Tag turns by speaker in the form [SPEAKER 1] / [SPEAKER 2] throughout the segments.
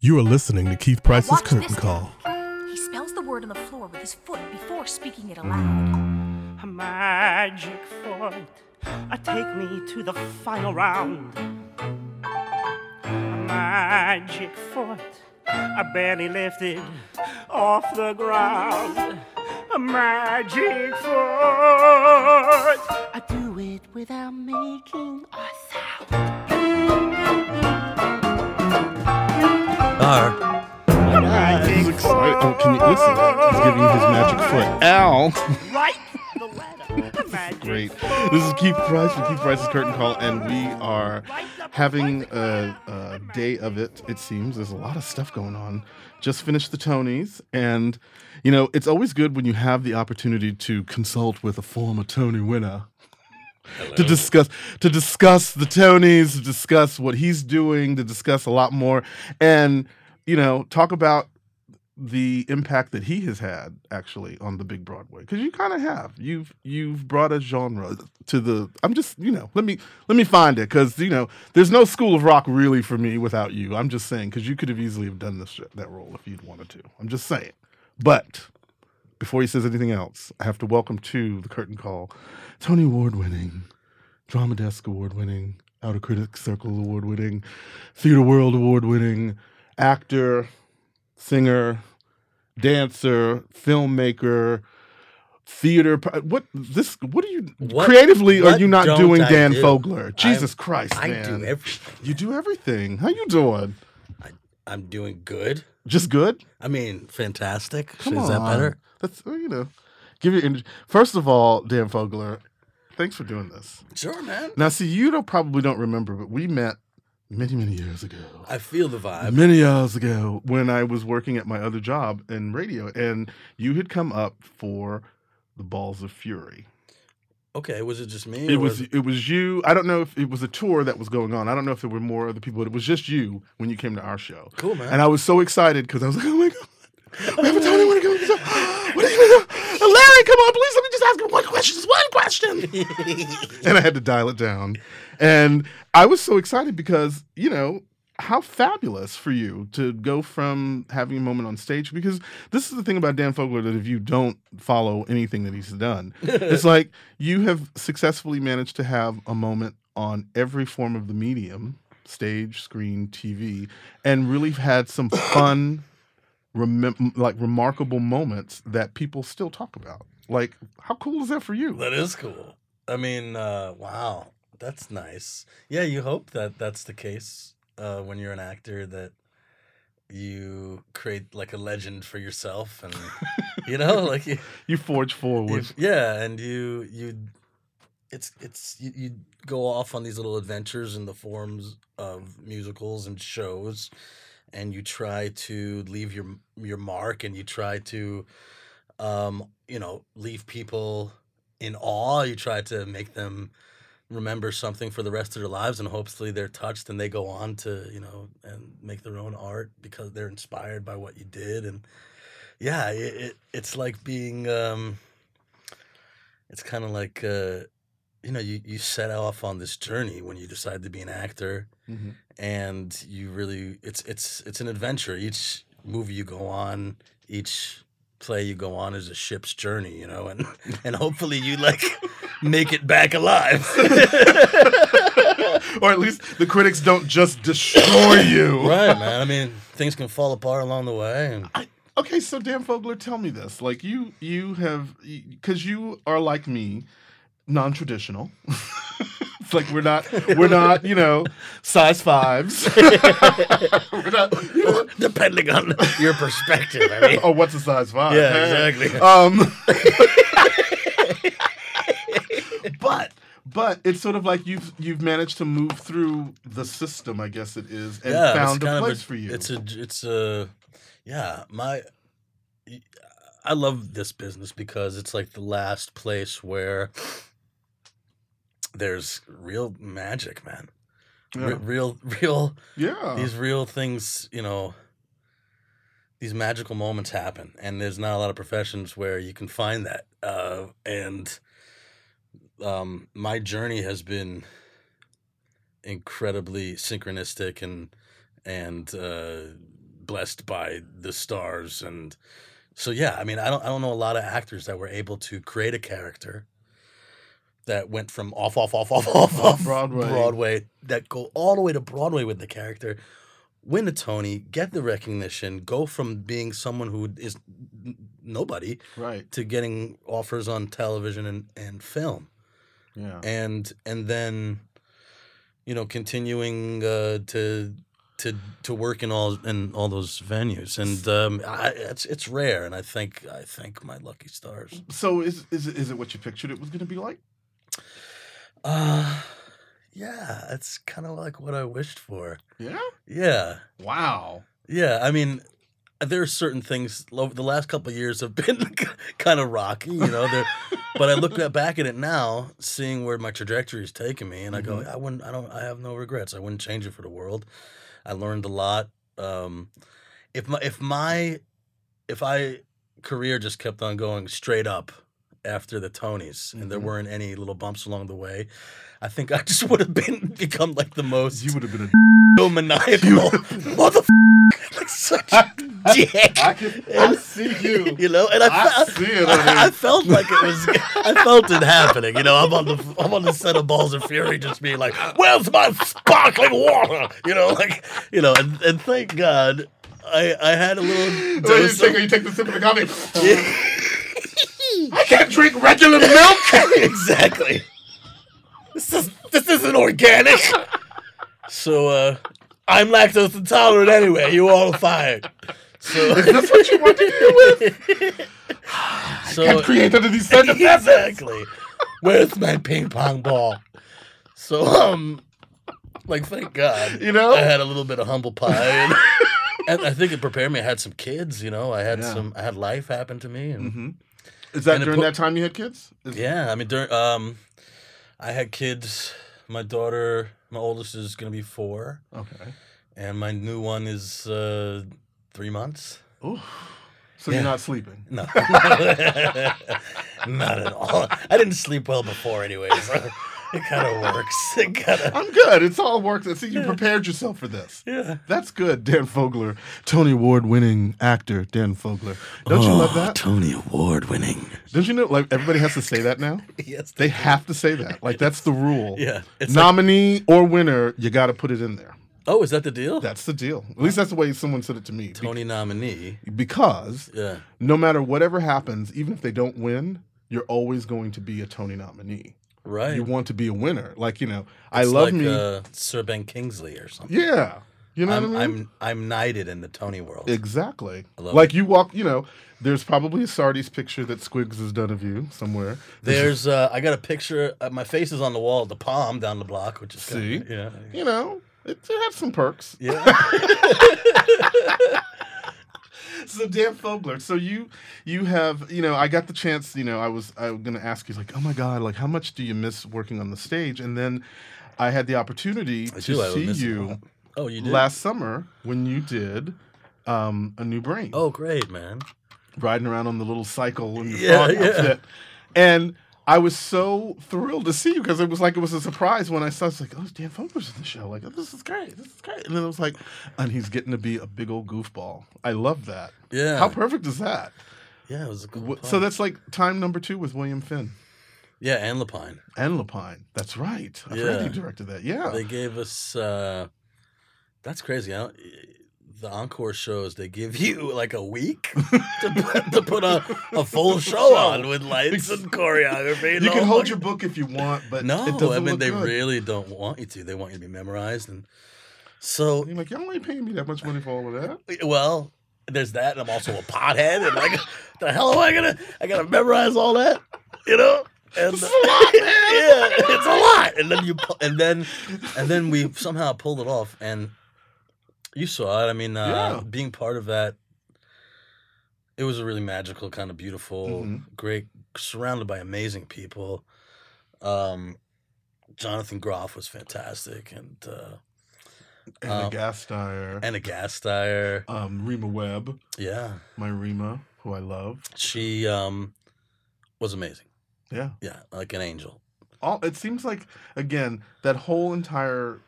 [SPEAKER 1] You are listening to Keith Price's
[SPEAKER 2] Watch
[SPEAKER 1] Curtain
[SPEAKER 2] this
[SPEAKER 1] Call.
[SPEAKER 2] He spells the word on the floor with his foot before speaking it aloud.
[SPEAKER 3] A magic foot, a take me to the final round. A magic foot, I barely lifted off the ground. A magic foot, I do it without making a sound.
[SPEAKER 4] Are
[SPEAKER 3] Magic
[SPEAKER 5] excited. Oh, can you listen? He's giving you his magic foot. Ow!
[SPEAKER 3] Right, the letter. Magic
[SPEAKER 5] Great. This is Keith Price from Keith Price's Curtain Call, and we are having a, a day of it, it seems. There's a lot of stuff going on. Just finished the Tonys, and, you know, it's always good when you have the opportunity to consult with a former Tony winner. To discuss to discuss the Tonys, to discuss what he's doing, to discuss a lot more, and you know, talk about the impact that he has had actually on the big Broadway. Because you kind of have. You've you've brought a genre to the I'm just you know let me let me find it. Because you know there's no School of Rock really for me without you. I'm just saying because you could have easily have done this that role if you'd wanted to. I'm just saying. But before he says anything else I have to welcome to the curtain call Tony Award winning Drama Desk Award winning Outer Critics Circle Award winning Theater World Award winning actor singer, dancer, filmmaker, theater. What this? What are you
[SPEAKER 4] What-
[SPEAKER 5] creatively?
[SPEAKER 4] what
[SPEAKER 5] are you not doing
[SPEAKER 4] I
[SPEAKER 5] Dan
[SPEAKER 4] do?
[SPEAKER 5] Fogler? Jesus
[SPEAKER 4] I'm-
[SPEAKER 5] Christ,
[SPEAKER 4] I
[SPEAKER 5] man!
[SPEAKER 4] do everything.
[SPEAKER 5] you do everything. How you doing?
[SPEAKER 4] I'm doing good.
[SPEAKER 5] Just good.
[SPEAKER 4] I mean, fantastic.
[SPEAKER 5] Come
[SPEAKER 4] Is that
[SPEAKER 5] on.
[SPEAKER 4] better?
[SPEAKER 5] That's you know. Give your energy. First of all, Dan Fogler, thanks for doing this.
[SPEAKER 4] Sure, man.
[SPEAKER 5] Now, see, you don't probably don't remember, but we met many, many years ago.
[SPEAKER 4] I feel the vibe.
[SPEAKER 5] many years ago when I was working at my other job in radio, and you had come up for the Balls of Fury.
[SPEAKER 4] Okay, was it just me?
[SPEAKER 5] It
[SPEAKER 4] or
[SPEAKER 5] was it was you. I don't know if it was a tour that was going on. I don't know if there were more other people, but it was just you when you came to our show.
[SPEAKER 4] cool, man.
[SPEAKER 5] And I was so excited because I was like, oh my god, we have a Tony want to go. What are you? Larry, come on, please let me just ask him one question. Just one question. and I had to dial it down. And I was so excited because, you know, how fabulous for you to go from having a moment on stage because this is the thing about Dan Fogler that if you don't follow anything that he's done, it's like you have successfully managed to have a moment on every form of the medium, stage, screen, TV, and really had some fun remem- like remarkable moments that people still talk about. Like how cool is that for you?
[SPEAKER 4] that is cool. I mean, uh, wow, that's nice. Yeah, you hope that that's the case uh, when you're an actor that you create like a legend for yourself, and you know, like you,
[SPEAKER 5] You forge forward.
[SPEAKER 4] you- yeah, and you you. It's it's you, you go off on these little adventures in the forms of musicals and shows, and you try to leave your your mark, and you try to, um, you know, leave people in awe. You try to make them remember something for the rest of their lives, and hopefully they're touched and they go on to you know and make their own art because they're inspired by what you did. And yeah, it, it it's like being um, it's kind of like uh, you know you you set off on this journey when you decide to be an actor
[SPEAKER 5] Mhm.
[SPEAKER 4] and you really it's it's it's an adventure each movie you go on each play you go on is a ship's journey you know and and hopefully you like make it back alive
[SPEAKER 5] or at least the critics don't just destroy you.
[SPEAKER 4] right man i mean things can fall apart along the way and
[SPEAKER 5] I, okay, so Dan Fogler, tell me this. Like you, you have, because you are like me, non-traditional. it's like we're not, we're not, you know, size fives. we're not. You know,
[SPEAKER 4] depending on your perspective i mean
[SPEAKER 5] oh, what's a size five?
[SPEAKER 4] Yeah,
[SPEAKER 5] Hey.
[SPEAKER 4] exactly.
[SPEAKER 5] Um, but but it's sort of like you've you've managed to move through the system, I guess it is, and
[SPEAKER 4] yeah,
[SPEAKER 5] found a place for you.
[SPEAKER 4] It's a, it's a, yeah. My, I love this business because it's like the last place where there's real magic, man.
[SPEAKER 5] Yeah.
[SPEAKER 4] real, real.
[SPEAKER 5] yeah.
[SPEAKER 4] These real things, you know. These magical moments happen, and there's not a lot of professions where you can find that. Uh, and um, my journey has been incredibly synchronistic and and uh, blessed by the stars and so yeah i mean i don't i don't know a lot of actors that were able to create a character that went from off off off off off off
[SPEAKER 5] Broadway.
[SPEAKER 4] broadway that go all the way to broadway with the character win a tony get the recognition go from being someone who is nobody
[SPEAKER 5] Right.
[SPEAKER 4] to getting offers on television and, and film
[SPEAKER 5] Yeah.
[SPEAKER 4] and and then you know continuing uh, to to to work in all in all those venues and um, I, it's it's rare and I think I thank my lucky stars.
[SPEAKER 5] So is is it, is it what you pictured it was going to be like?
[SPEAKER 4] Uh yeah, it's kind of like what I wished for.
[SPEAKER 5] Yeah.
[SPEAKER 4] Yeah,
[SPEAKER 5] Wow.
[SPEAKER 4] yeah. I mean, there are certain things. The last couple of years have been kind of rocky, you know. but I look at- back at it now, seeing where my trajectory is taking me, and I go, I wouldn't, I don't, I have no regrets. I wouldn't change it for the world. I learned a lot. Um, if my, if my, if I career just kept on going straight up after the Tonys, and there
[SPEAKER 5] Mhm.
[SPEAKER 4] weren't any little bumps along the way, I think I just would have been become like the most
[SPEAKER 5] You would have been a.
[SPEAKER 4] so maniacal motherfucker, like such a dick.
[SPEAKER 5] I can. I see you.
[SPEAKER 4] You know, and I,
[SPEAKER 5] I
[SPEAKER 4] felt,
[SPEAKER 5] see it,
[SPEAKER 4] I. I felt like it was. I felt it happening. You know, I'm on the I'm on the set of Balls of Fury, just being like, "Where's my sparkling water?" You know, like you know, and, and thank God, I I had a little.
[SPEAKER 5] So you
[SPEAKER 4] dose
[SPEAKER 5] take,
[SPEAKER 4] of-
[SPEAKER 5] you take the sip of the coffee. I can't drink regular milk.
[SPEAKER 4] exactly. This is this isn't organic. So uh I'm lactose intolerant anyway. You all are fired. So
[SPEAKER 5] That's what you want to deal with.
[SPEAKER 4] so
[SPEAKER 5] Can't create under these circumstances.
[SPEAKER 4] exactly. Where's my ping pong ball? So um like thank God.
[SPEAKER 5] You know?
[SPEAKER 4] I had a little bit of humble pie and, and I think it prepared me. I had some kids, you know. I had
[SPEAKER 5] Yeah.
[SPEAKER 4] some I had life happen to me and
[SPEAKER 5] hmm Is that
[SPEAKER 4] And
[SPEAKER 5] during
[SPEAKER 4] put-
[SPEAKER 5] that time you had kids? Is-
[SPEAKER 4] Yeah, I mean, during um, I had kids. My daughter, my oldest, is gonna be four,
[SPEAKER 5] Okay.
[SPEAKER 4] and my new one is uh, three months.
[SPEAKER 5] Ooh. So
[SPEAKER 4] Yeah.
[SPEAKER 5] you're not sleeping.
[SPEAKER 4] No, not at all. I didn't sleep well before, anyway, so it kind of works. It kind of
[SPEAKER 5] I'm good. It's all worked. See, you prepared yourself for this.
[SPEAKER 4] yeah.
[SPEAKER 5] That's good, Dan Fogler, Tony Award winning actor Dan Fogler. Don't you love oh, that?
[SPEAKER 4] Oh, Tony Award winning.
[SPEAKER 5] Don't you know? Like everybody has to say that now.
[SPEAKER 4] Yes,
[SPEAKER 5] They have to say that. Like that's the rule.
[SPEAKER 4] Yeah, it's like-
[SPEAKER 5] Nominee or winner, you got to put it in there.
[SPEAKER 4] oh, is that the deal?
[SPEAKER 5] That's the deal. At least that's the way someone said it to me. Be-
[SPEAKER 4] Tony nominee.
[SPEAKER 5] because
[SPEAKER 4] Yeah.
[SPEAKER 5] no matter whatever happens, even if they don't win, you're always going to be a Tony nominee.
[SPEAKER 4] Right.
[SPEAKER 5] You want to be a winner. Like you know, I love
[SPEAKER 4] like,
[SPEAKER 5] me.
[SPEAKER 4] uh, Sir Ben Kingsley or something.
[SPEAKER 5] yeah. You know
[SPEAKER 4] I'm,
[SPEAKER 5] what I mean?
[SPEAKER 4] I'm I'm knighted in the Tony world.
[SPEAKER 5] Exactly. Like you walk, you know, there's probably a Sardi's picture that Squigs has done of you somewhere.
[SPEAKER 4] There's uh, I got a picture. Uh, my face is on the wall the palm down the block, which is
[SPEAKER 5] See?
[SPEAKER 4] kinda, yeah,
[SPEAKER 5] You know, it, it has some perks.
[SPEAKER 4] yeah.
[SPEAKER 5] So Dan Fogler, so you you have, you know, I got the chance, you know, I was I was gonna ask you like, oh my god, like how much do you miss working on the stage? And then I had the opportunity
[SPEAKER 4] I
[SPEAKER 5] to
[SPEAKER 4] do,
[SPEAKER 5] see
[SPEAKER 4] miss it a
[SPEAKER 5] you.
[SPEAKER 4] Oh, you did.
[SPEAKER 5] last summer when you did um, a new brain.
[SPEAKER 4] oh, great, man.
[SPEAKER 5] riding around on the little cycle in the
[SPEAKER 4] Yeah, yeah.
[SPEAKER 5] outfit. And I was so thrilled to see you because it was like it was a surprise when I saw. It's like, oh, Dan Fogler's in the show. Like, oh, this is great. This is great. And then it was like, and he's getting to be a big old goofball. I love that.
[SPEAKER 4] Yeah.
[SPEAKER 5] How perfect is that?
[SPEAKER 4] yeah, it was a.
[SPEAKER 5] Wh- So that's like time number two with William Finn
[SPEAKER 4] yeah, and Lapine.
[SPEAKER 5] and Lapine. That's right. I forgot
[SPEAKER 4] Yeah.
[SPEAKER 5] you directed that. Yeah.
[SPEAKER 4] They gave us. uh That's crazy. I don't, the encore shows they give you like a week to, put, to put a, a full show on with lights and choreography. and
[SPEAKER 5] you can hold
[SPEAKER 4] fucking-
[SPEAKER 5] your book if you want, but
[SPEAKER 4] No,
[SPEAKER 5] it doesn't
[SPEAKER 4] I mean they
[SPEAKER 5] good.
[SPEAKER 4] really don't want you to. They want you to be memorized, and so
[SPEAKER 5] You're like, y'all ain't paying me that much money for all of that.
[SPEAKER 4] well, there's that, and I'm also a pothead, and like, the hell am I gonna? I gotta memorize all that, you know? And
[SPEAKER 5] is a lot, man.
[SPEAKER 4] yeah, it's a lot. And then you, and then, and then we somehow pulled it off, and you saw it. I mean, uh,
[SPEAKER 5] Yeah.
[SPEAKER 4] being part of that, it was a really magical, kind of beautiful,
[SPEAKER 5] Mhm.
[SPEAKER 4] great, surrounded by amazing people. Um, Jonathan Groff was fantastic, and uh,
[SPEAKER 5] Ana
[SPEAKER 4] Um,
[SPEAKER 5] Gasteyer,
[SPEAKER 4] Ana Gasteyer,
[SPEAKER 5] um, Rema Webb,
[SPEAKER 4] yeah,
[SPEAKER 5] my Rema, who I love.
[SPEAKER 4] she um, was amazing.
[SPEAKER 5] Yeah.
[SPEAKER 4] Yeah, like an angel.
[SPEAKER 5] all it seems like again that whole entire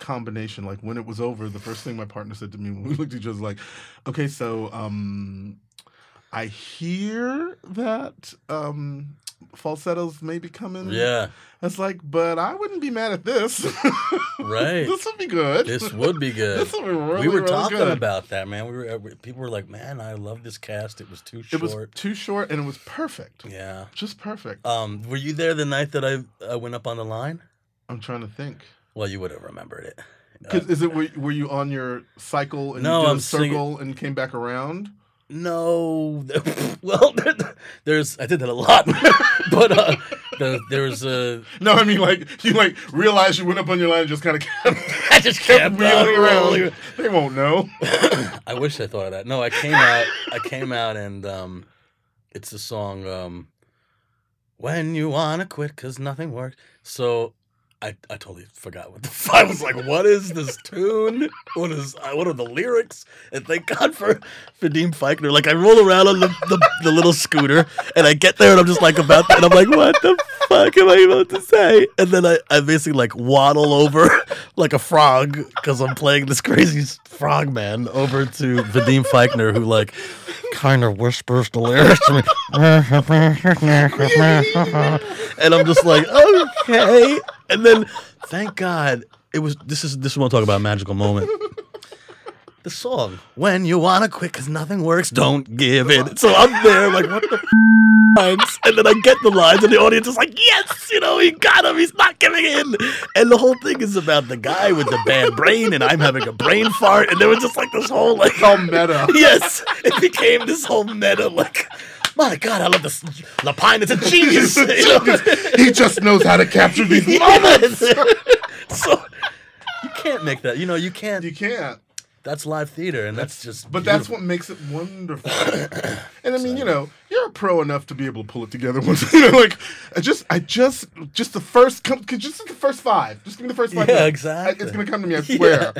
[SPEAKER 5] combination. Like when it was over, the first thing my partner said to me when we looked at each other was like, "Okay, so um, I hear that um, falsettos may be coming."
[SPEAKER 4] Yeah,
[SPEAKER 5] It's like, but I wouldn't be mad at this.
[SPEAKER 4] Right.
[SPEAKER 5] this would be good.
[SPEAKER 4] this would be good.
[SPEAKER 5] This would be really,
[SPEAKER 4] we were
[SPEAKER 5] really
[SPEAKER 4] talking
[SPEAKER 5] good.
[SPEAKER 4] about that, man. We were uh, people were like, "Man, I love this cast. It was too short.
[SPEAKER 5] It was too short and it was perfect.
[SPEAKER 4] yeah.
[SPEAKER 5] Just perfect.
[SPEAKER 4] Um, were you there the night that I I went up on the line?
[SPEAKER 5] I'm trying to think.
[SPEAKER 4] Well, you would have remembered it. Uh,
[SPEAKER 5] 'Cause is it were, were you on your cycle and
[SPEAKER 4] No,
[SPEAKER 5] you did
[SPEAKER 4] I'm
[SPEAKER 5] a
[SPEAKER 4] singing-
[SPEAKER 5] circle and came back around?
[SPEAKER 4] No, well, there's I did that a lot, but uh, the, there was a
[SPEAKER 5] No, I mean like you like realized you went up on your line and just kind of kept,
[SPEAKER 4] I just
[SPEAKER 5] kept
[SPEAKER 4] kept
[SPEAKER 5] wheeling
[SPEAKER 4] on
[SPEAKER 5] around. They won't know.
[SPEAKER 4] I wish I thought of that. No, I came out. I came out, and um, it's the song um, "When You Wanna Quit" because nothing works. So I, I totally forgot what the. f- I was like, "What is this tune? What is? uh, What are the lyrics?" And thank God for Vadim Feichtner. Like I roll around on the, the the little scooter, and I get there, and I'm just like about, and I'm like, "What the fuck am I about to say?" And then I, I basically like waddle over like a frog because I'm playing this crazy frog man over to Vadim Feichtner, who like kind of whispers the lyrics to me, and I'm just like, okay. And then, thank God, it was. This is this is what I'm talking about. a Magical moment. The song "When You Wanna Quit" because nothing works, don't give it. So I'm there like, what the f- lines? And then I get the lines, and the audience is like, yes, you know, he got him. He's not giving in. And the whole thing is about the guy with the bad brain, and I'm having a brain fart, and there was just like this whole like,
[SPEAKER 5] all meta.
[SPEAKER 4] yes, it became this whole meta like. My God, I love this. Lapine is a genius. you know?
[SPEAKER 5] he just knows how to capture these moments.
[SPEAKER 4] So you can't make that. You know, you can't.
[SPEAKER 5] You can't.
[SPEAKER 4] That's live theater, and that's just.
[SPEAKER 5] But that's what makes it wonderful. and I mean, you know, you're a pro enough to be able to pull it together. Once you know, like I just, I just, just the first, come, just the first five. Just give me the first five.
[SPEAKER 4] Yeah,
[SPEAKER 5] minutes.
[SPEAKER 4] exactly.
[SPEAKER 5] I- it's gonna come to me. I swear.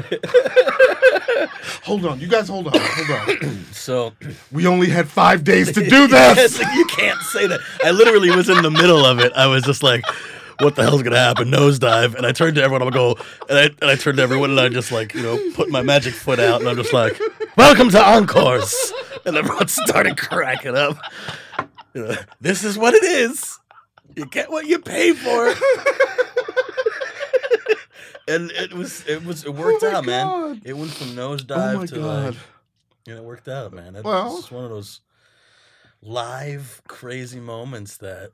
[SPEAKER 5] hold on, you guys, hold on, hold on.
[SPEAKER 4] So
[SPEAKER 5] We only had five days to do this.
[SPEAKER 4] like, you can't say that. I literally was in the middle of it. I was just like, "What the hell's gonna happen?" Nosedive, and I turned to everyone. I'm gonna go, and I and I turned to everyone, and I just like you know put my magic foot out, and I'm just like, "Welcome to Encores," and everyone started cracking up. You know, this is what it is. You get what you pay for. And it was, it was, it worked
[SPEAKER 5] Oh
[SPEAKER 4] out, man. It went from
[SPEAKER 5] Oh
[SPEAKER 4] nosedive
[SPEAKER 5] my
[SPEAKER 4] to
[SPEAKER 5] god.
[SPEAKER 4] like, and it worked out, man. It's
[SPEAKER 5] Well-
[SPEAKER 4] just one of those live crazy moments that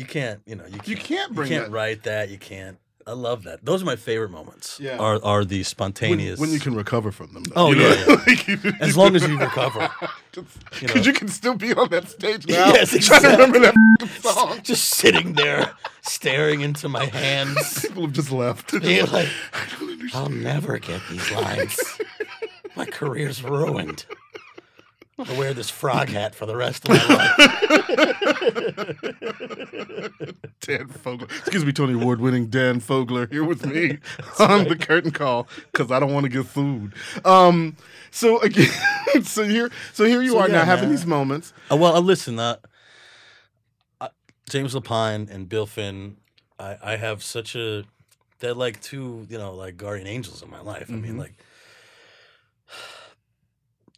[SPEAKER 4] you can't, you know, you can't,
[SPEAKER 5] You can't
[SPEAKER 4] you can't
[SPEAKER 5] that-
[SPEAKER 4] write that. You can't. I love that. Those are my favorite moments.
[SPEAKER 5] Yeah.
[SPEAKER 4] Are are the spontaneous?
[SPEAKER 5] when you can recover from them. Though,
[SPEAKER 4] Oh,
[SPEAKER 5] you know?
[SPEAKER 4] yeah,
[SPEAKER 5] Like, you-
[SPEAKER 4] as long as you recover.
[SPEAKER 5] Because
[SPEAKER 4] you
[SPEAKER 5] you, can still be on that stage now.
[SPEAKER 4] Yes,
[SPEAKER 5] Trying to remember that song.
[SPEAKER 4] Just sitting there, staring into my hands.
[SPEAKER 5] People have just left.
[SPEAKER 4] Being like,
[SPEAKER 5] I don't understand.
[SPEAKER 4] I'll never get these lines. My career's ruined. I wear this frog hat for the rest of my life.
[SPEAKER 5] Dan Fogler. Excuse me, Tony Award winning Dan Fogler here with me on the curtain call because I don't want to get food. Um, so again, so here, so here you
[SPEAKER 4] So
[SPEAKER 5] are
[SPEAKER 4] yeah,
[SPEAKER 5] now having these moments.
[SPEAKER 4] Uh, well, uh, listen, uh, uh, James Lapine and Bill Finn, I, I have such a, they're like two, you know, like guardian angels in my life. I mean,
[SPEAKER 5] Mhm.
[SPEAKER 4] like,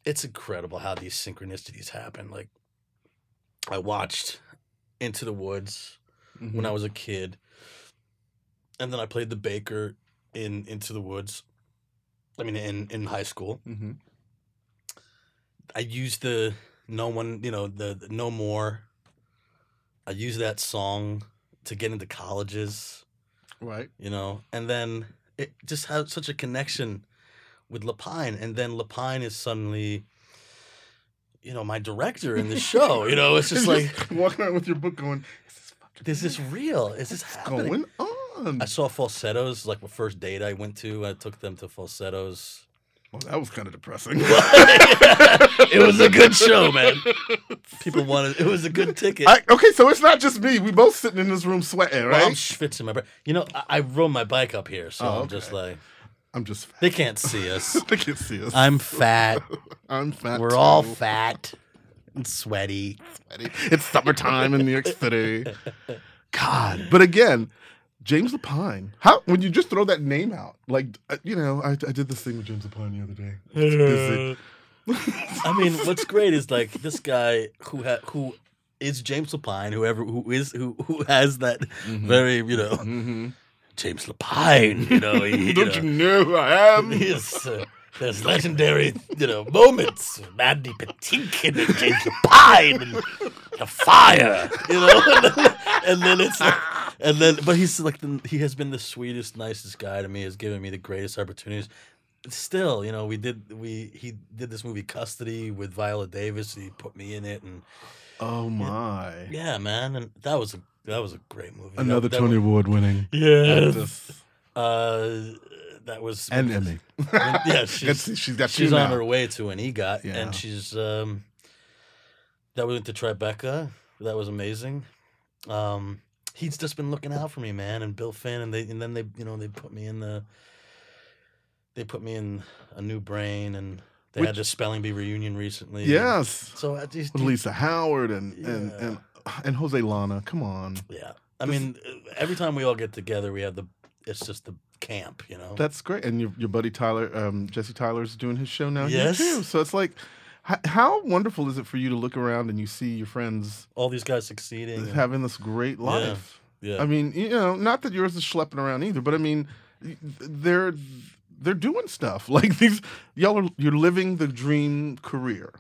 [SPEAKER 4] it's incredible how these synchronicities happen. Like, I watched Into the Woods when I was a kid, and then I played the baker in Into the Woods. I mean, in in high school,
[SPEAKER 5] Mm-hmm.
[SPEAKER 4] I used the no one, you know, the, the no more. I used that song to get into colleges,
[SPEAKER 5] Right.
[SPEAKER 4] you know, and then it just had such a connection with Lapine, and then Lapine is suddenly, you know, my director in the show. You know, it's just like,
[SPEAKER 5] walking around with your book going, is this
[SPEAKER 4] is this real? Is this happening?
[SPEAKER 5] going on?
[SPEAKER 4] I saw falsettos like the first date I went to. I took them to falsettos.
[SPEAKER 5] Well, that was kind of depressing.
[SPEAKER 4] it was a good show, man. People wanted. It was a good ticket.
[SPEAKER 5] I, okay, so it's not just me. We both sitting in this room sweating,
[SPEAKER 4] Well, I'm
[SPEAKER 5] right?
[SPEAKER 4] schwitzing my. You know, I, I rode my bike up here, so
[SPEAKER 5] Oh,
[SPEAKER 4] I'm just like
[SPEAKER 5] I'm just fat.
[SPEAKER 4] they can't see us.
[SPEAKER 5] they can't see us.
[SPEAKER 4] I'm fat.
[SPEAKER 5] I'm fat.
[SPEAKER 4] We're all fat and sweaty. Sweaty.
[SPEAKER 5] It's summertime in New York City. God. But again, James Lapine. How when you just throw that name out? Like uh, you know, I, I did this thing with James Lapine the other day. It's busy.
[SPEAKER 4] I mean, what's great is like this guy who ha- who is James Lapine, whoever who is who who has that
[SPEAKER 5] Mhm.
[SPEAKER 4] very you know
[SPEAKER 5] Mhm.
[SPEAKER 4] James Lapine, you know, he,
[SPEAKER 5] Don't
[SPEAKER 4] know,
[SPEAKER 5] you know who I am?
[SPEAKER 4] Yes, uh, there's legendary, you know, moments. Mandy Patinkin and James Lapine and the fire, you know, and then, and then it's like, and then, but he's like, the, he has been the sweetest, nicest guy to me. Has given me the greatest opportunities. Still, you know, we did we he did this movie Custody with Viola Davis. He put me in it, and
[SPEAKER 5] Oh my!
[SPEAKER 4] yeah, man, and that was a that was a great movie.
[SPEAKER 5] Another
[SPEAKER 4] that
[SPEAKER 5] Tony Award winning.
[SPEAKER 4] Yes. Uh, that was
[SPEAKER 5] and Emmy.
[SPEAKER 4] yeah, she's,
[SPEAKER 5] she's got
[SPEAKER 4] she's on
[SPEAKER 5] now.
[SPEAKER 4] her way to an EGOT,
[SPEAKER 5] Yeah.
[SPEAKER 4] and she's um. That we went to Tribeca. That was amazing. Um, he's just been looking out for me, man, and Bill Finn, and they and then they you know they put me in the. They put me in a new brain, and they
[SPEAKER 5] Which-
[SPEAKER 4] had the spelling bee reunion recently.
[SPEAKER 5] Yes,
[SPEAKER 4] So I just
[SPEAKER 5] with Lisa Howard and and
[SPEAKER 4] Yeah.
[SPEAKER 5] and and Jose Llana. Come on,
[SPEAKER 4] yeah. I
[SPEAKER 5] This-
[SPEAKER 4] mean, every time we all get together, we have the. It's just the camp, you know.
[SPEAKER 5] that's great. And your your buddy Tyler, um, Jesse Tyler's doing his show now
[SPEAKER 4] Yes.
[SPEAKER 5] too. So it's like, h- how wonderful is it for you to look around and you see your friends
[SPEAKER 4] all these guys succeeding. and-
[SPEAKER 5] having this great life?
[SPEAKER 4] yeah.
[SPEAKER 5] I mean, you know, not that yours is schlepping around either, but I mean, they're they're doing stuff like these. Y'all are you're living the dream career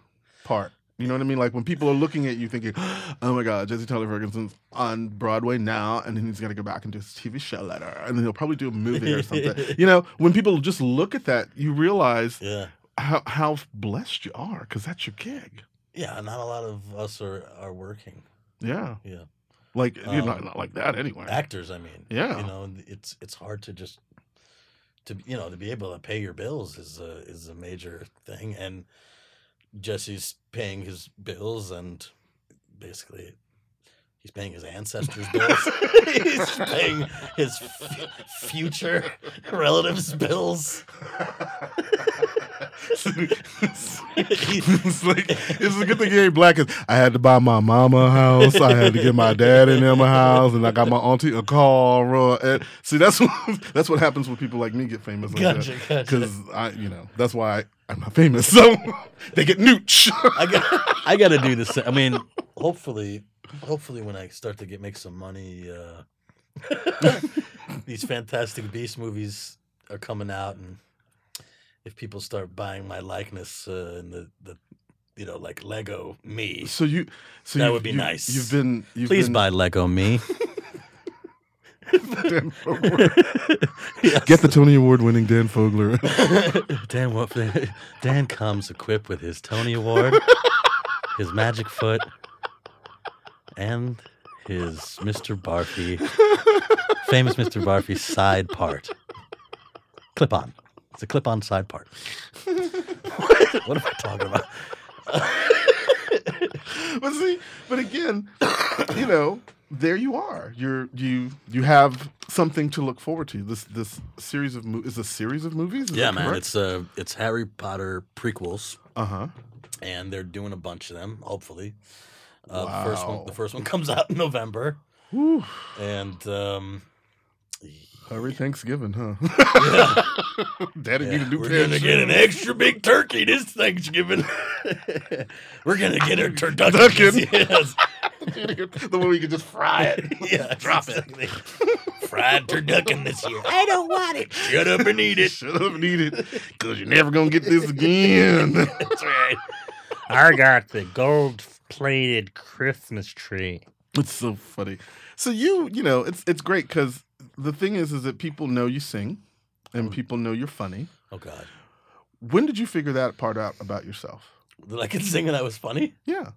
[SPEAKER 5] part. You know what I mean? Like when people are looking at you, thinking, "Oh my God, Jesse Tyler Ferguson's on Broadway now, and then he's gonna go back and do his TV show later, and then he'll probably do a movie or something." you know, when people just look at that, you realize
[SPEAKER 4] yeah.
[SPEAKER 5] how how blessed you are because that's your gig.
[SPEAKER 4] Yeah, not a lot of us are are working.
[SPEAKER 5] Yeah,
[SPEAKER 4] Yeah,
[SPEAKER 5] like you're not
[SPEAKER 4] Um,
[SPEAKER 5] not like that anyway.
[SPEAKER 4] actors. I mean,
[SPEAKER 5] Yeah.
[SPEAKER 4] you know, it's it's hard to just to you know to be able to pay your bills is a is a major thing, and Jesse's paying his bills, and basically. He's paying his ancestors' bills. He's paying his f- future relatives' bills.
[SPEAKER 5] it's like it's a good thing you ain't black. I had to buy my mama a house. I had to get my dad and them a house, and I got my auntie a car. Uh, and see, that's what, that's what happens when people like me get famous. Like
[SPEAKER 4] Gotcha,
[SPEAKER 5] that.
[SPEAKER 4] gotcha.
[SPEAKER 5] Because I, you know, that's why I, I'm not famous. So they get nooch.
[SPEAKER 4] I got I got to do this. I mean, hopefully, hopefully when I start to get make some money, uh, these Fantastic Beast movies are coming out, and if people start buying my likeness uh, and the the you know like Lego me,
[SPEAKER 5] so you, so
[SPEAKER 4] That would be
[SPEAKER 5] you-
[SPEAKER 4] nice.
[SPEAKER 5] You've been, you've
[SPEAKER 4] please
[SPEAKER 5] been,
[SPEAKER 4] buy Lego me.
[SPEAKER 5] Dan Fogler. Get the Tony Award winning Dan Fogler.
[SPEAKER 4] Dan what? Dan comes equipped with his Tony Award, his magic foot, and his Mr. Barfy, famous Mr. Barfy side part. Clip on. It's a clip on side part. what am I talking about?
[SPEAKER 5] but see, but again, you know, there you are. You're you you have something to look forward to. This this series of mo- is a series of movies. Is
[SPEAKER 4] Yeah, man. It's uh, it's Harry Potter prequels,
[SPEAKER 5] uh huh.
[SPEAKER 4] and they're doing a bunch of them. Hopefully, uh, the first one the first one comes out in November,
[SPEAKER 5] Whew.
[SPEAKER 4] and um,
[SPEAKER 5] Hurry Thanksgiving, huh?
[SPEAKER 4] yeah.
[SPEAKER 5] Daddy need a new
[SPEAKER 4] we're gonna get an extra big turkey this Thanksgiving. we're gonna get a turducken.
[SPEAKER 5] Turducken.
[SPEAKER 4] Yes.
[SPEAKER 5] the one we can just fry it.
[SPEAKER 4] yeah,
[SPEAKER 5] Drop
[SPEAKER 4] exactly. Fried turducken this year. I don't want it. Shut up and eat it.
[SPEAKER 5] Shut up and eat it, cause you're never gonna get this again.
[SPEAKER 4] That's right.
[SPEAKER 1] I got the gold plated Christmas tree.
[SPEAKER 5] It's so funny. So you, you know, it's it's great because the thing is, is that people know you sing, and
[SPEAKER 4] Mm.
[SPEAKER 5] people know you're funny.
[SPEAKER 4] Oh God.
[SPEAKER 5] When did you figure that part out about yourself?
[SPEAKER 4] That I could sing and that was funny.
[SPEAKER 5] Yeah.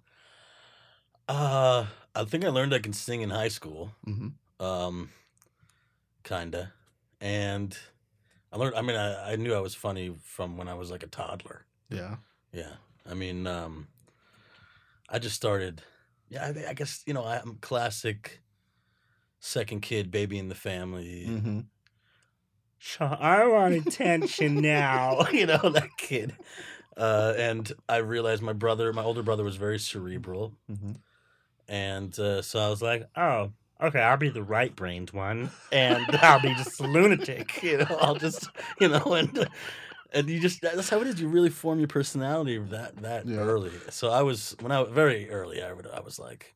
[SPEAKER 4] Uh, I think I learned I can sing in high school.
[SPEAKER 5] hmm
[SPEAKER 4] Um, kinda, and I learned. I mean, I, I knew I was funny from when I was like a toddler.
[SPEAKER 5] Yeah.
[SPEAKER 4] Yeah, I mean, um, I just started. Yeah, I, I guess you know I'm classic. Second kid, baby in the family.
[SPEAKER 5] hmm
[SPEAKER 1] I want attention now.
[SPEAKER 4] you know that kid. Uh, and I realized my brother, my older brother, was very cerebral,
[SPEAKER 5] hmm
[SPEAKER 4] and uh, so I was like, oh,
[SPEAKER 1] okay, I'll be the right brained one, and I'll be just a lunatic.
[SPEAKER 4] you know, I'll just, you know, and and you just that's how it is. You really form your personality that that
[SPEAKER 5] Yeah.
[SPEAKER 4] early. So I was when I was very early. I would I was like,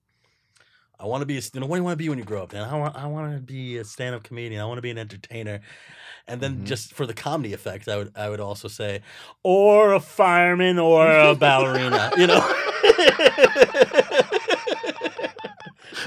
[SPEAKER 4] I want to be a you know what do you want to be when you grow up? And I want I want to be a stand up comedian. I want to be an entertainer. And then
[SPEAKER 5] Mhm.
[SPEAKER 4] just for the comedy effect, I would I would also say,
[SPEAKER 1] Or a fireman, or a ballerina.
[SPEAKER 4] you know.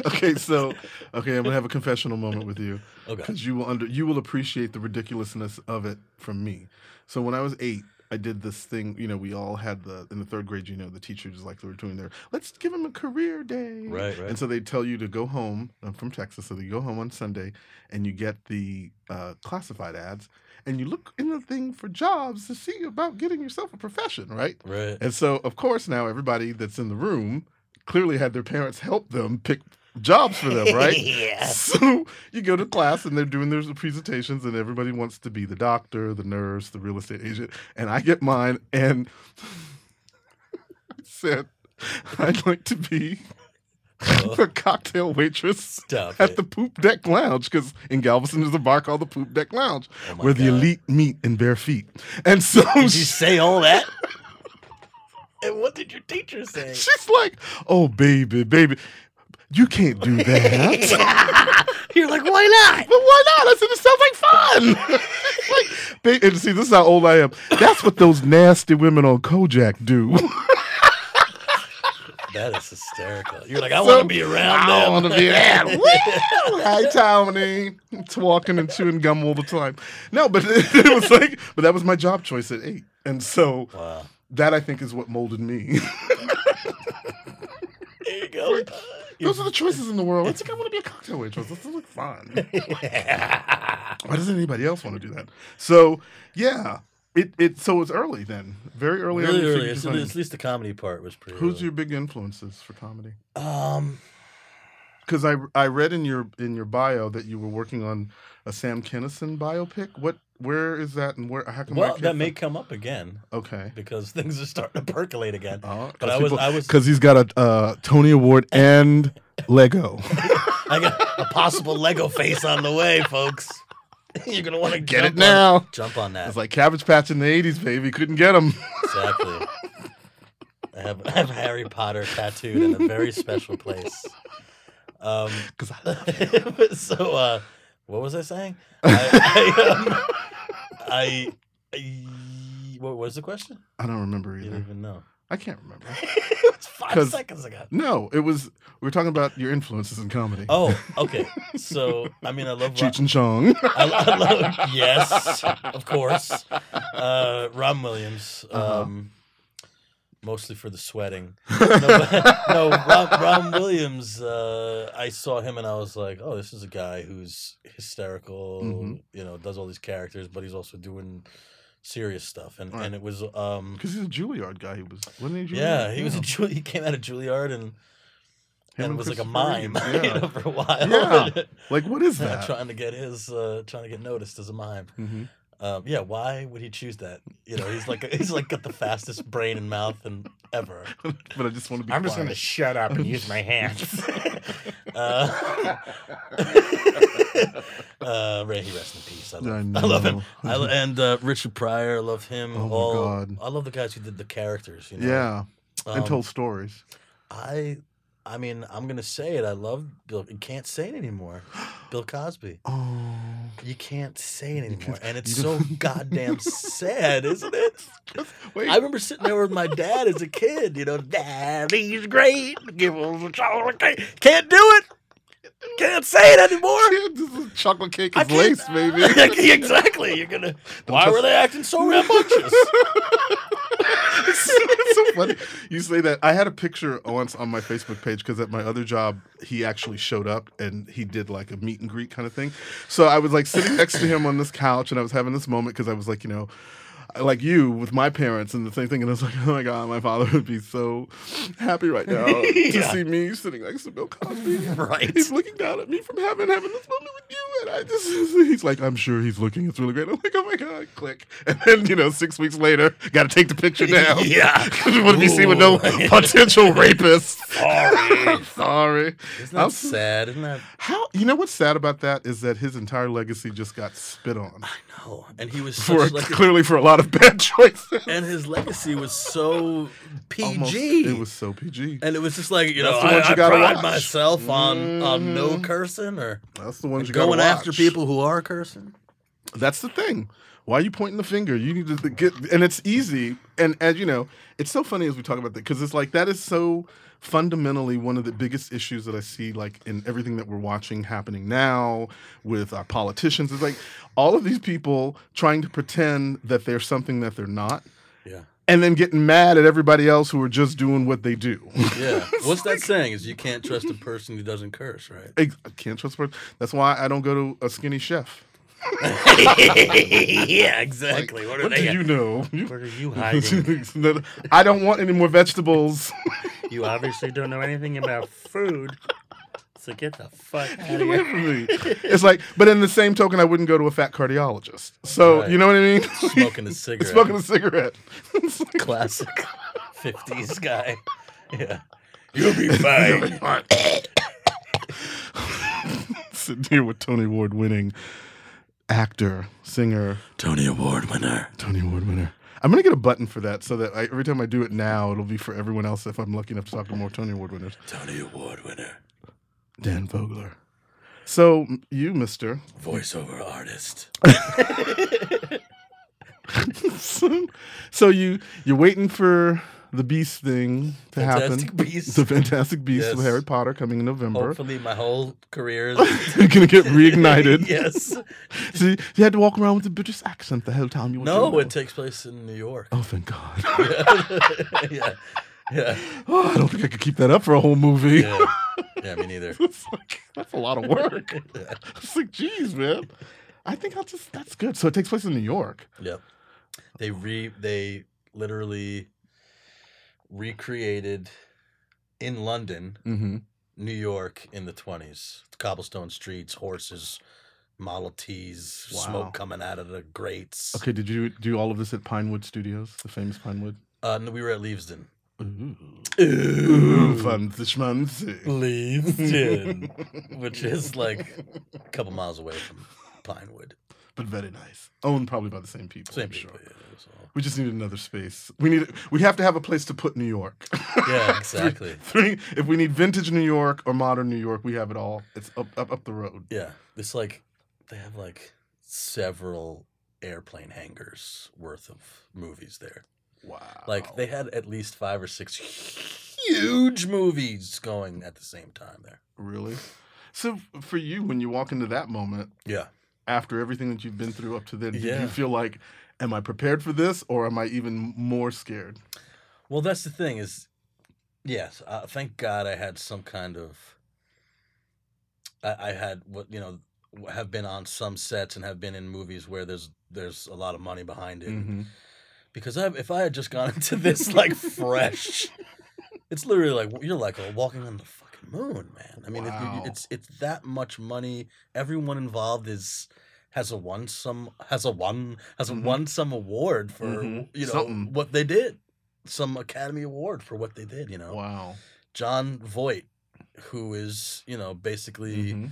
[SPEAKER 5] Okay, so okay, I'm gonna have a confessional moment with you
[SPEAKER 4] okay.
[SPEAKER 5] because you will under you will appreciate the ridiculousness of it from me. So when I was eight, I did this thing. You know, we all had the in the third grade. You know, the teachers like they were doing their let's give him a career day.
[SPEAKER 4] Right, right.
[SPEAKER 5] And so they tell you to go home. I'm from Texas, so you go home on Sunday and you get the uh, classified ads and you look in the thing for jobs to see about getting yourself a profession, right?
[SPEAKER 4] Right.
[SPEAKER 5] And so, of course, now everybody that's in the room clearly had their parents help them pick jobs for them, right?
[SPEAKER 1] yeah.
[SPEAKER 5] So you go to class and they're doing their presentations, and everybody wants to be the doctor, the nurse, the real estate agent, and I get mine and I said I'd like to be
[SPEAKER 4] Oh,
[SPEAKER 5] a cocktail waitress
[SPEAKER 4] stop
[SPEAKER 5] at
[SPEAKER 4] it.
[SPEAKER 5] the Poop Deck Lounge because in Galveston there's a bar called the Poop Deck Lounge
[SPEAKER 4] Oh
[SPEAKER 5] where the elite meet in bare feet, and so
[SPEAKER 4] Did you say all that? and what did your teacher say?
[SPEAKER 5] She's like, "Oh, baby, baby, you can't do that."
[SPEAKER 4] You're like, why not?
[SPEAKER 5] but why not? I said it sounds like fun. like, ba- and see, this is how old I am. That's what those nasty women on Kojak do.
[SPEAKER 4] That is hysterical. You're like, I
[SPEAKER 5] So,
[SPEAKER 4] want to be around
[SPEAKER 5] I
[SPEAKER 4] them.
[SPEAKER 5] want to be that. Hi, Tony. It's walking and chewing gum all the time. No, but it was like, but that was my job choice at eight, and so
[SPEAKER 4] Wow.
[SPEAKER 5] that I think is what molded me.
[SPEAKER 4] There you go.
[SPEAKER 5] Those are the choices in the world. It's like I want to be a cocktail waitress. This looks fun. Why doesn't anybody else want to do that? So yeah, it it so it's early then, very early. on
[SPEAKER 4] really
[SPEAKER 5] in
[SPEAKER 4] early. It's, at least the comedy part was pretty.
[SPEAKER 5] Who's
[SPEAKER 4] early.
[SPEAKER 5] your big influences for comedy?
[SPEAKER 4] Um.
[SPEAKER 5] Because I I read in your in your bio that you were working on a Sam Kinison biopic. What where is that and where? How come
[SPEAKER 4] Well, that may come up again
[SPEAKER 5] okay.
[SPEAKER 4] because things are starting to percolate again.
[SPEAKER 5] Uh,
[SPEAKER 4] But I was- I was-
[SPEAKER 5] because he's got a uh, Tony Award and Lego.
[SPEAKER 4] I got a possible Lego face on the way, folks. You're gonna want to
[SPEAKER 5] Get it now.
[SPEAKER 4] Jump on that.
[SPEAKER 5] It's like Cabbage Patch in the '80s, baby. Couldn't get him.
[SPEAKER 4] Exactly. I have, I have Harry Potter tattooed in a very special place. Um,
[SPEAKER 5] Because I love it.
[SPEAKER 4] so, uh, what was I saying? I, I, um, I, I- what was the question?
[SPEAKER 5] I don't remember
[SPEAKER 4] You
[SPEAKER 5] either.
[SPEAKER 4] don't even know.
[SPEAKER 5] I can't remember.
[SPEAKER 4] it was five seconds ago.
[SPEAKER 5] No, it was we were talking about your influences in comedy.
[SPEAKER 4] Oh, okay. So, I mean, I love.
[SPEAKER 5] Cheech and Chong.
[SPEAKER 4] I, I love. Yes, of course. Uh, Ron Williams.
[SPEAKER 5] Uh-huh.
[SPEAKER 4] Um, mostly for the sweating. No, no Ron, Ron Williams. Uh, I saw him and I was like, "Oh, this is a guy who's hysterical.
[SPEAKER 5] Mhm.
[SPEAKER 4] You know, does all these characters, but he's also doing serious stuff." And
[SPEAKER 5] Right.
[SPEAKER 4] and it was, um,
[SPEAKER 5] Because he's a Juilliard guy. He was, wasn't he? Juilliard?
[SPEAKER 4] yeah, he was a Ju- he came out of Juilliard and.
[SPEAKER 5] Him
[SPEAKER 4] and was like a mime,
[SPEAKER 5] Reeve.
[SPEAKER 4] you know, for a while.
[SPEAKER 5] Yeah. Like, what is that?
[SPEAKER 4] trying to get his, uh, trying to get noticed as a mime.
[SPEAKER 5] Mhm.
[SPEAKER 4] Um, yeah, why would he choose that? You know, he's like he's like got the fastest brain and mouth and ever.
[SPEAKER 5] but I just want to be.
[SPEAKER 1] I'm just gonna shut up and use my hands.
[SPEAKER 4] Uh, uh, Ray, he rest in peace. I love,
[SPEAKER 5] I
[SPEAKER 4] I love him. I, and uh, Richard Pryor, I love him.
[SPEAKER 5] Oh my
[SPEAKER 4] All,
[SPEAKER 5] God.
[SPEAKER 4] I love the guys who did the characters. You know,
[SPEAKER 5] Yeah, and
[SPEAKER 4] Um,
[SPEAKER 5] told stories.
[SPEAKER 4] I, I mean, I'm gonna say it. I love Bill. You can't say it anymore. Bill Cosby.
[SPEAKER 5] Oh,
[SPEAKER 4] You can't say it anymore, and it's so goddamn sad, isn't it?
[SPEAKER 5] wait.
[SPEAKER 4] I remember sitting there with my dad as a kid. You know, Daddy's great. Give us a chocolate cake. Can't do it. Can't say it anymore.
[SPEAKER 5] This is chocolate cake is lace, baby.
[SPEAKER 4] exactly. You're gonna. Why were they acting so rambunctious?
[SPEAKER 5] It's so funny you say that. I had a picture once on my Facebook page because at my other job, he actually showed up and he did like a meet and greet kind of thing. So I was like sitting next to him on this couch and I was having this moment because I was like, you know, like you with my parents and the same thing. And I was like, oh my god, my father would be so happy right now to
[SPEAKER 4] Yeah.
[SPEAKER 5] see me sitting next to Bill Cosby.
[SPEAKER 4] Right.
[SPEAKER 5] He's looking down at me from heaven, having this moment with you, and I just he's like, I'm sure he's looking. It's really great. I'm like, oh my god, click. And then you know, six weeks later, got to take the picture down.
[SPEAKER 4] Yeah.
[SPEAKER 5] if you see with no potential rapist?
[SPEAKER 4] Sorry.
[SPEAKER 5] Sorry.
[SPEAKER 4] Isn't that sad? Isn't that?
[SPEAKER 5] How you know what's sad about that is that his entire legacy just got spit on
[SPEAKER 4] I know. And he was
[SPEAKER 5] for
[SPEAKER 4] like. a-
[SPEAKER 5] clearly for a lot of bad choices.
[SPEAKER 4] and his legacy was so PG.
[SPEAKER 5] Almost- it was so PG.
[SPEAKER 4] and it was just like you know,
[SPEAKER 5] That's the
[SPEAKER 4] I,
[SPEAKER 5] ones you gotta
[SPEAKER 4] pride
[SPEAKER 5] watch.
[SPEAKER 4] myself on on no
[SPEAKER 5] Mhm.
[SPEAKER 4] cursing or
[SPEAKER 5] That's the ones you gotta
[SPEAKER 4] going after people who are cursing.
[SPEAKER 5] That's the thing. Why are you pointing the finger? You need to get, and it's easy. And as you know, it's so funny as we talk about that because it's like that is so fundamentally one of the biggest issues that I see, like in everything that we're watching happening now with our politicians. It's like all of these people trying to pretend that they're something that they're not,
[SPEAKER 4] Yeah.
[SPEAKER 5] and then getting mad at everybody else who are just doing what they do.
[SPEAKER 4] Yeah. What's that saying? Is you can't trust a person who doesn't curse, right?
[SPEAKER 5] I can't trust. person. That's why I don't go to a skinny chef.
[SPEAKER 4] yeah, exactly. what
[SPEAKER 5] What do you know?
[SPEAKER 1] What are you hiding?
[SPEAKER 5] I don't want any more vegetables.
[SPEAKER 1] you obviously don't know anything about food. So get the fuck out
[SPEAKER 5] Get
[SPEAKER 1] of
[SPEAKER 5] away
[SPEAKER 1] here.
[SPEAKER 5] from me. It's like, but in the same token, I wouldn't go to a fat cardiologist. So
[SPEAKER 4] Right.
[SPEAKER 5] you know what I mean?
[SPEAKER 4] Smoking a cigarette.
[SPEAKER 5] Smoking a cigarette. It's like,
[SPEAKER 4] classic fifties guy. Yeah. You'll be fine.
[SPEAKER 5] Sitting here with Tony Award winning actor, singer,
[SPEAKER 4] Tony Award winner.
[SPEAKER 5] Tony Award winner. I'm gonna get a button for that so that I, every time I do it now, it'll be for everyone else if I'm lucky enough to talk to more Tony Award winners.
[SPEAKER 4] Tony Award winner.
[SPEAKER 5] Dan Fogler. So you, Mister,
[SPEAKER 4] Voiceover artist.
[SPEAKER 5] so, so you you're waiting for the Beast thing to
[SPEAKER 4] Fantastic
[SPEAKER 5] happen.
[SPEAKER 4] Beasts.
[SPEAKER 5] The Fantastic Beast of
[SPEAKER 4] Yes.
[SPEAKER 5] Harry Potter coming in November.
[SPEAKER 4] Hopefully my whole career is
[SPEAKER 5] gonna get reignited.
[SPEAKER 4] yes.
[SPEAKER 5] So you had to walk around with a British accent the whole time you were
[SPEAKER 4] No, it takes place in New York.
[SPEAKER 5] Oh, thank God.
[SPEAKER 4] yeah. Yeah.
[SPEAKER 5] Oh, I don't think I could keep that up for a whole movie.
[SPEAKER 4] Yeah. Yeah, me neither.
[SPEAKER 5] like, that's a lot of work.
[SPEAKER 4] Yeah.
[SPEAKER 5] It's like, geez, man. I think I'll just, that's good. So it takes place in New York.
[SPEAKER 4] Yep. They re they literally recreated in London,
[SPEAKER 5] Mm-hmm.
[SPEAKER 4] New York in the twenties. Cobblestone streets, horses, Model Ts,
[SPEAKER 5] Wow.
[SPEAKER 4] smoke coming out of the grates.
[SPEAKER 5] Okay, did you do all of this at Pinewood Studios, the famous Pinewood?
[SPEAKER 4] Uh, no, we were at Leavesden.
[SPEAKER 5] Ooh.
[SPEAKER 4] Ooh.
[SPEAKER 5] Fancy schmancy.
[SPEAKER 4] Leavesden, which is like a couple miles away from Pinewood.
[SPEAKER 5] But very nice. Owned probably by the same people.
[SPEAKER 4] Same
[SPEAKER 5] I'm
[SPEAKER 4] people.
[SPEAKER 5] sure.
[SPEAKER 4] Yeah, it was all-
[SPEAKER 5] We just need another space. We need. We have to have a place to put New York.
[SPEAKER 4] Yeah, exactly.
[SPEAKER 5] Three, if we need vintage New York or modern New York, we have it all. It's up up up the road.
[SPEAKER 4] Yeah, it's like they have like several airplane hangars worth of movies there.
[SPEAKER 5] Wow.
[SPEAKER 4] Like they had at least five or six huge movies going at the same time there.
[SPEAKER 5] really. So for you, when you walk into that moment
[SPEAKER 4] Yeah.
[SPEAKER 5] after everything that you've been through up to then, do
[SPEAKER 4] Yeah.
[SPEAKER 5] you feel like, am I prepared for this, or am I even more scared?
[SPEAKER 4] Well, that's the thing is, yes, uh, thank God I had some kind of. I, I had what you know have been on some sets and have been in movies where there's there's a lot of money behind it.
[SPEAKER 5] Mhm.
[SPEAKER 4] because I, if I had just gone into this like fresh, it's literally like you're like walking on the fucking moon, man. I mean,
[SPEAKER 5] Wow.
[SPEAKER 4] it, it's it's that much money. Everyone involved is has a one some has a one has a
[SPEAKER 5] Mhm.
[SPEAKER 4] one some award for
[SPEAKER 5] Mhm.
[SPEAKER 4] you know
[SPEAKER 5] Something.
[SPEAKER 4] what they did, some Academy Award for what they did. You know,
[SPEAKER 5] Wow.
[SPEAKER 4] Jon Voight, who is you know basically
[SPEAKER 5] Mhm.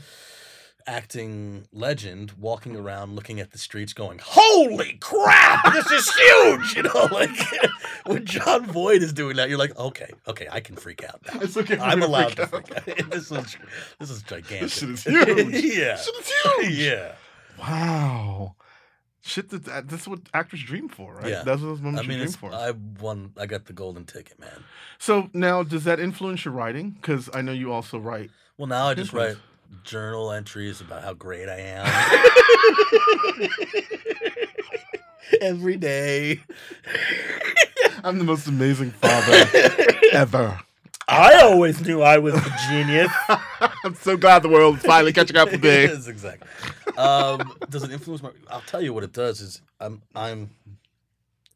[SPEAKER 4] acting legend walking around looking at the streets going holy crap this is huge you know like when jon voight is doing that you're like okay okay i can freak out now
[SPEAKER 5] It's okay.
[SPEAKER 4] i'm allowed to
[SPEAKER 5] freak
[SPEAKER 4] freak out this is this is gigantic
[SPEAKER 5] This shit is huge.
[SPEAKER 4] yeah
[SPEAKER 5] Shit is huge.
[SPEAKER 4] yeah
[SPEAKER 5] Wow. Shit, that, that that's what actors dream for, right?
[SPEAKER 4] Yeah.
[SPEAKER 5] That's what those
[SPEAKER 4] i
[SPEAKER 5] moments
[SPEAKER 4] mean
[SPEAKER 5] you dream for.
[SPEAKER 4] i won i got the golden ticket man
[SPEAKER 5] so now, does that influence your writing? Because I know you also write.
[SPEAKER 4] well now i just write journal entries about how great i am every day
[SPEAKER 5] I'm the most amazing father ever.
[SPEAKER 1] I always knew I was a genius.
[SPEAKER 5] I'm so glad the world is finally catching up with me.
[SPEAKER 4] yes, exactly. Um, does it influence my? I'll tell you what it does is I'm I'm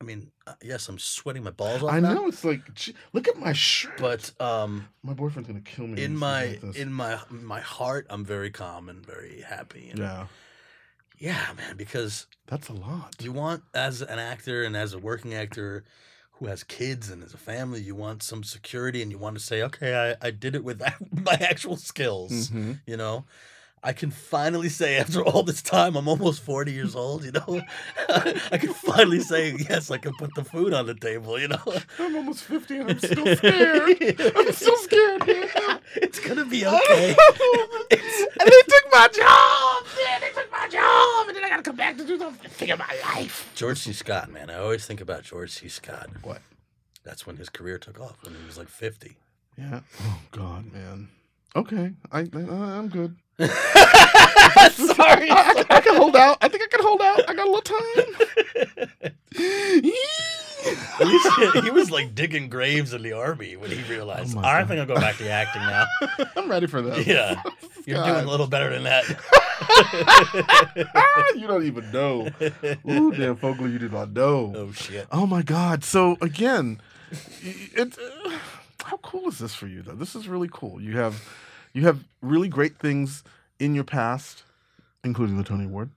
[SPEAKER 4] I mean, uh, yes, I'm sweating my balls off.
[SPEAKER 5] I
[SPEAKER 4] now,
[SPEAKER 5] know it's like, gee, look at my shirt.
[SPEAKER 4] but um,
[SPEAKER 5] my boyfriend's gonna kill me
[SPEAKER 4] in my
[SPEAKER 5] this.
[SPEAKER 4] in my my heart, I'm very calm and very happy. And
[SPEAKER 5] yeah,
[SPEAKER 4] yeah, man, because
[SPEAKER 5] that's a lot.
[SPEAKER 4] you want as an actor and as a working actor who has kids and as a family, you want some security and you want to say, okay, I, I did it with my actual skills.
[SPEAKER 5] Mhm.
[SPEAKER 4] You know, I can finally say after all this time, I'm almost 40 years old, you know, I can finally say, yes, I can put the food on the table, you know.
[SPEAKER 5] I'm almost fifty and I'm still scared. I'm still scared. man.
[SPEAKER 4] it's going to be okay.
[SPEAKER 5] and they took my job. Man, they took my job, and then I gotta come back to do the thing of my life.
[SPEAKER 4] George C. Scott, man, I always think about George C. Scott.
[SPEAKER 5] What?
[SPEAKER 4] That's when his career took off, when he was like 50.
[SPEAKER 5] Yeah. Oh God, man. Okay, I, I I'm good.
[SPEAKER 4] Sorry.
[SPEAKER 5] I, I, I can hold out. I think I can hold out. I got a little time.
[SPEAKER 4] At least he was like digging graves in the army when he realized,
[SPEAKER 5] Oh
[SPEAKER 4] I
[SPEAKER 5] God.
[SPEAKER 4] think I'll go back to acting now.
[SPEAKER 5] I'm ready for that.
[SPEAKER 4] yeah, you're
[SPEAKER 5] God.
[SPEAKER 4] doing a little better than that.
[SPEAKER 5] you don't even know. Ooh, damn, Fogler, you did not know.
[SPEAKER 4] oh shit!
[SPEAKER 5] Oh my God! So again, it. Uh, how cool is this for you though? This is really cool. You have, you have really great things in your past, including the Tony Award,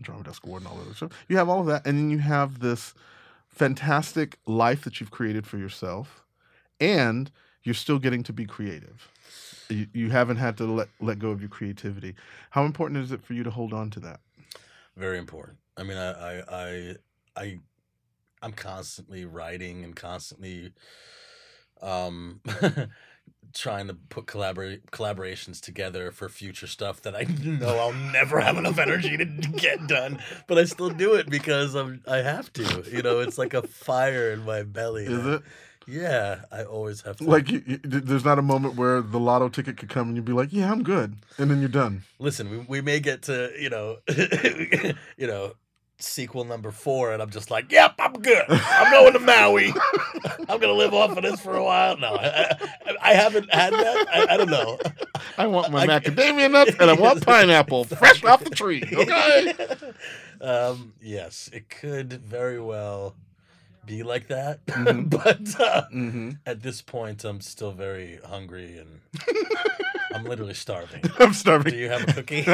[SPEAKER 5] Drama Desk Award, and all that other stuff. You have all of that, and then you have this fantastic life that you've created for yourself, and you're still getting to be creative. You, you haven't had to let let go of your creativity. How important is it for you to hold on to that?
[SPEAKER 4] Very important. I mean, I, I, I, I, I'm constantly writing and constantly, um, trying to put collabora- collaborations together for future stuff that I know I'll never have enough energy to get done, but I still do it because I'm I have to. You know, it's like a fire in my belly.
[SPEAKER 5] Is it?
[SPEAKER 4] Yeah, I always have to.
[SPEAKER 5] Like, you, you, there's not a moment where the lotto ticket could come and you'd be like, "Yeah, I'm good," and then you're done.
[SPEAKER 4] listen, we, we may get to you know, you know, sequel number four, and I'm just like, yep, I'm good. I'm going to Maui. I'm gonna live off of this for a while. No, I, I, I haven't had that. I, I don't know.
[SPEAKER 5] I want my macadamia nuts and I want pineapple fresh off the tree. Okay.
[SPEAKER 4] um, yes, it could very well be like that,
[SPEAKER 5] Mhm.
[SPEAKER 4] but uh,
[SPEAKER 5] Mm-hmm.
[SPEAKER 4] at this point, I'm still very hungry and I'm literally starving.
[SPEAKER 5] I'm starving.
[SPEAKER 4] Do you have a cookie?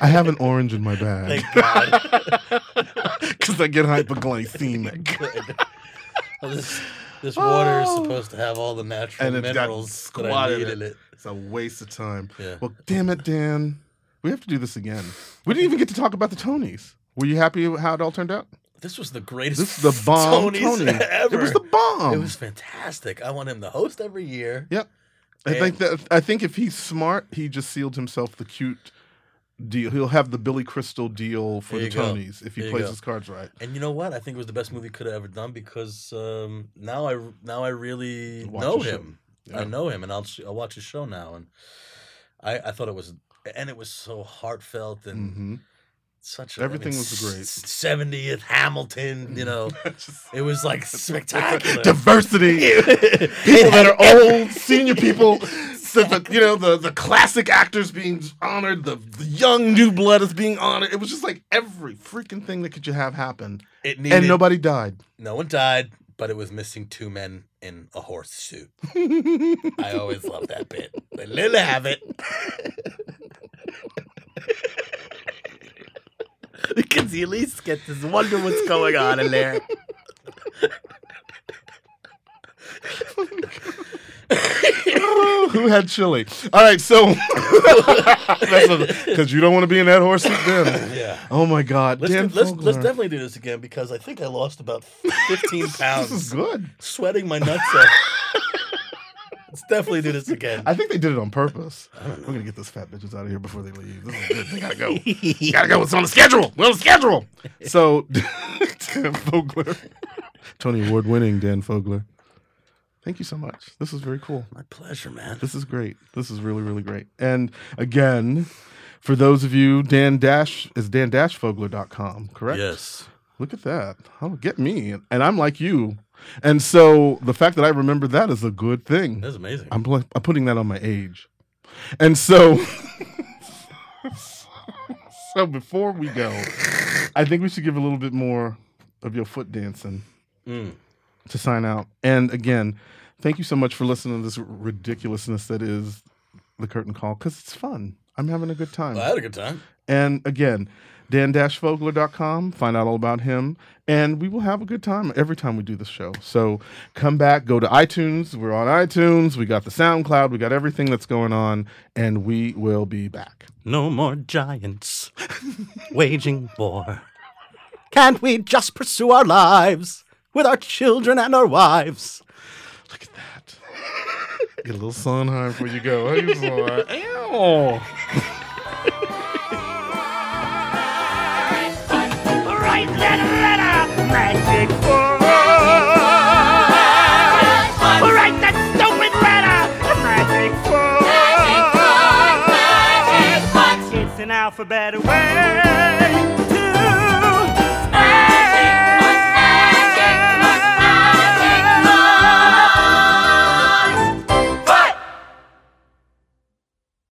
[SPEAKER 5] I have an orange in my bag
[SPEAKER 4] Thank God.
[SPEAKER 5] because I get hypoglycemic.
[SPEAKER 4] Good. Well, this this water is
[SPEAKER 5] Oh.
[SPEAKER 4] supposed to have all the natural
[SPEAKER 5] And
[SPEAKER 4] minerals that I need
[SPEAKER 5] it.
[SPEAKER 4] in it.
[SPEAKER 5] It's a waste of time.
[SPEAKER 4] Yeah.
[SPEAKER 5] Well, damn it, Dan. We have to do this again. We didn't even get to talk about the Tonys. Were you happy with how it all turned out?
[SPEAKER 4] This was the greatest.
[SPEAKER 5] This is the bomb
[SPEAKER 4] Tonys
[SPEAKER 5] Tony.
[SPEAKER 4] ever.
[SPEAKER 5] It was the bomb.
[SPEAKER 4] It was fantastic. I want him to host every year.
[SPEAKER 5] Yep. I think that I think if he's smart, he just sealed himself the cute deal. He'll have the Billy Crystal deal for the
[SPEAKER 4] go.
[SPEAKER 5] Tonys if he
[SPEAKER 4] There
[SPEAKER 5] plays his cards right.
[SPEAKER 4] And you know what? I think it was the best movie he could have ever done because um, now I now I really
[SPEAKER 5] Watch
[SPEAKER 4] know him.
[SPEAKER 5] Yeah.
[SPEAKER 4] I know him, and I'll I'll watch his show now. And I I thought it was and it was so heartfelt and
[SPEAKER 5] hmm
[SPEAKER 4] such. A,
[SPEAKER 5] Everything
[SPEAKER 4] I mean,
[SPEAKER 5] was great.
[SPEAKER 4] Seventieth Hamilton, you know, it was like spectacular.
[SPEAKER 5] Diversity. people that are old, senior people, the, you know, the, the classic actors being honored, the, the young new blood is being honored. It was just like every freaking thing that could you have happen.
[SPEAKER 4] It needed,
[SPEAKER 5] And nobody died.
[SPEAKER 4] no one died, but it was missing two men in a horse suit. I always love that bit. They let have it. because you at least get to wonder what's going on in there.
[SPEAKER 5] Who had chili? All right, so because you don't want to be in that horse seat then.
[SPEAKER 4] Yeah.
[SPEAKER 5] Oh my God,
[SPEAKER 4] Let's,
[SPEAKER 5] Dan
[SPEAKER 4] do- let's, let's definitely do this again because I think I lost about 15 pounds.
[SPEAKER 5] This is good.
[SPEAKER 4] Sweating my nuts off. Definitely do this again.
[SPEAKER 5] I think they did it on purpose. We're gonna get those fat bitches out of here before they leave. This is good. They gotta go. gotta go. It's on the schedule. We're on the schedule. So, Dan Fogler, Tony Award winning Dan Fogler. Thank you so much. This is very cool.
[SPEAKER 4] My pleasure, man.
[SPEAKER 5] This is great. This is really, really great. And again, for those of you, Dan Dash is dan fogler.com, correct?
[SPEAKER 4] Yes.
[SPEAKER 5] Look at that. Oh, get me. And I'm like you. And so the fact that I remember that is a good thing.
[SPEAKER 4] That's amazing.
[SPEAKER 5] I'm, pl- I'm putting that on my age. And so, so before we go, I think we should give a little bit more of your foot dancing
[SPEAKER 4] Mm.
[SPEAKER 5] to sign out. And again, thank you so much for listening to this ridiculousness that is the curtain call because it's fun. I'm having a good time.
[SPEAKER 4] I had a good time.
[SPEAKER 5] And again, dan-fogler.com, find out all about him. And we will have a good time every time we do this show. So come back, go to iTunes. We're on iTunes. We got the SoundCloud. We got everything that's going on. And we will be back.
[SPEAKER 4] No more giants waging war. Can't we just pursue our lives with our children and our wives?
[SPEAKER 5] Look at that. Get a little Sondheim before you go. Hey,
[SPEAKER 1] that letter, magic boy. Write that stupid letter, magic. It's an alphabet word.